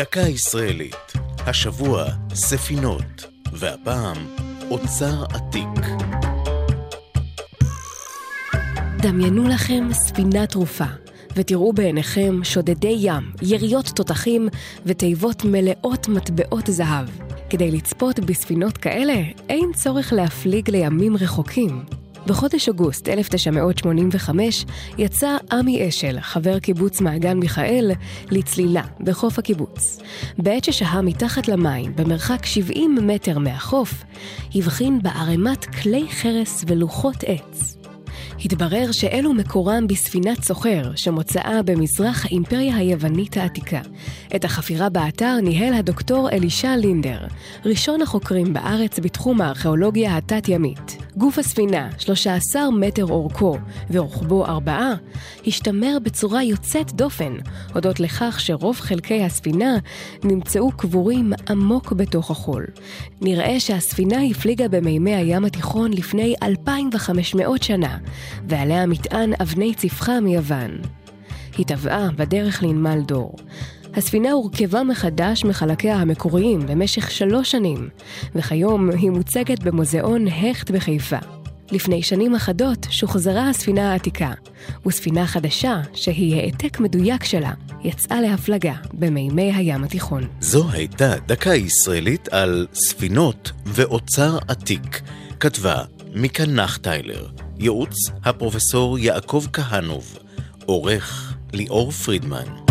דקה ישראלית, השבוע ספינות, והפעם אוצר עתיק. דמיינו לכם ספינה תרופה, ותראו בעיניכם שודדי ים, יריות תותחים ותיבות מלאות מטבעות זהב. כדי לצפות בספינות כאלה, אין צורך להפליג לימים רחוקים. בחודש אוגוסט 1985 יצא עמי אשל, חבר קיבוץ מעגן מיכאל, לצלילה בחוף הקיבוץ. בעת ששהה מתחת למים, במרחק 70 מטר מהחוף, הבחין בערימת כלי חרס ולוחות עץ. התברר שאלו מקורם בספינת סוחר שמוצאה במזרח האימפריה היוונית העתיקה. את החפירה באתר ניהל הדוקטור אלישע לינדר, ראשון החוקרים בארץ בתחום הארכיאולוגיה התת-ימית. גוף הספינה, 13 מטר אורכו ורוחבו 4, השתמר בצורה יוצאת דופן, הודות לכך שרוב חלקי הספינה נמצאו קבורים עמוק בתוך החול. נראה שהספינה הפליגה במימי הים התיכון לפני 2,500 שנה, ועליה מטען אבני צפחה מיוון. היא טבעה בדרך לנמל דור. הספינה הורכבה מחדש מחלקיה המקוריים במשך שלוש שנים, וכיום היא מוצגת במוזיאון הכט בחיפה. לפני שנים אחדות שוחזרה הספינה העתיקה, וספינה חדשה, שהיא העתק מדויק שלה, יצאה להפלגה במימי הים התיכון. זו הייתה דקה ישראלית על ספינות ואוצר עתיק. כתבה מיקה נחטיילר, ייעוץ הפרופסור יעקב כהנוב, עורך ליאור פרידמן.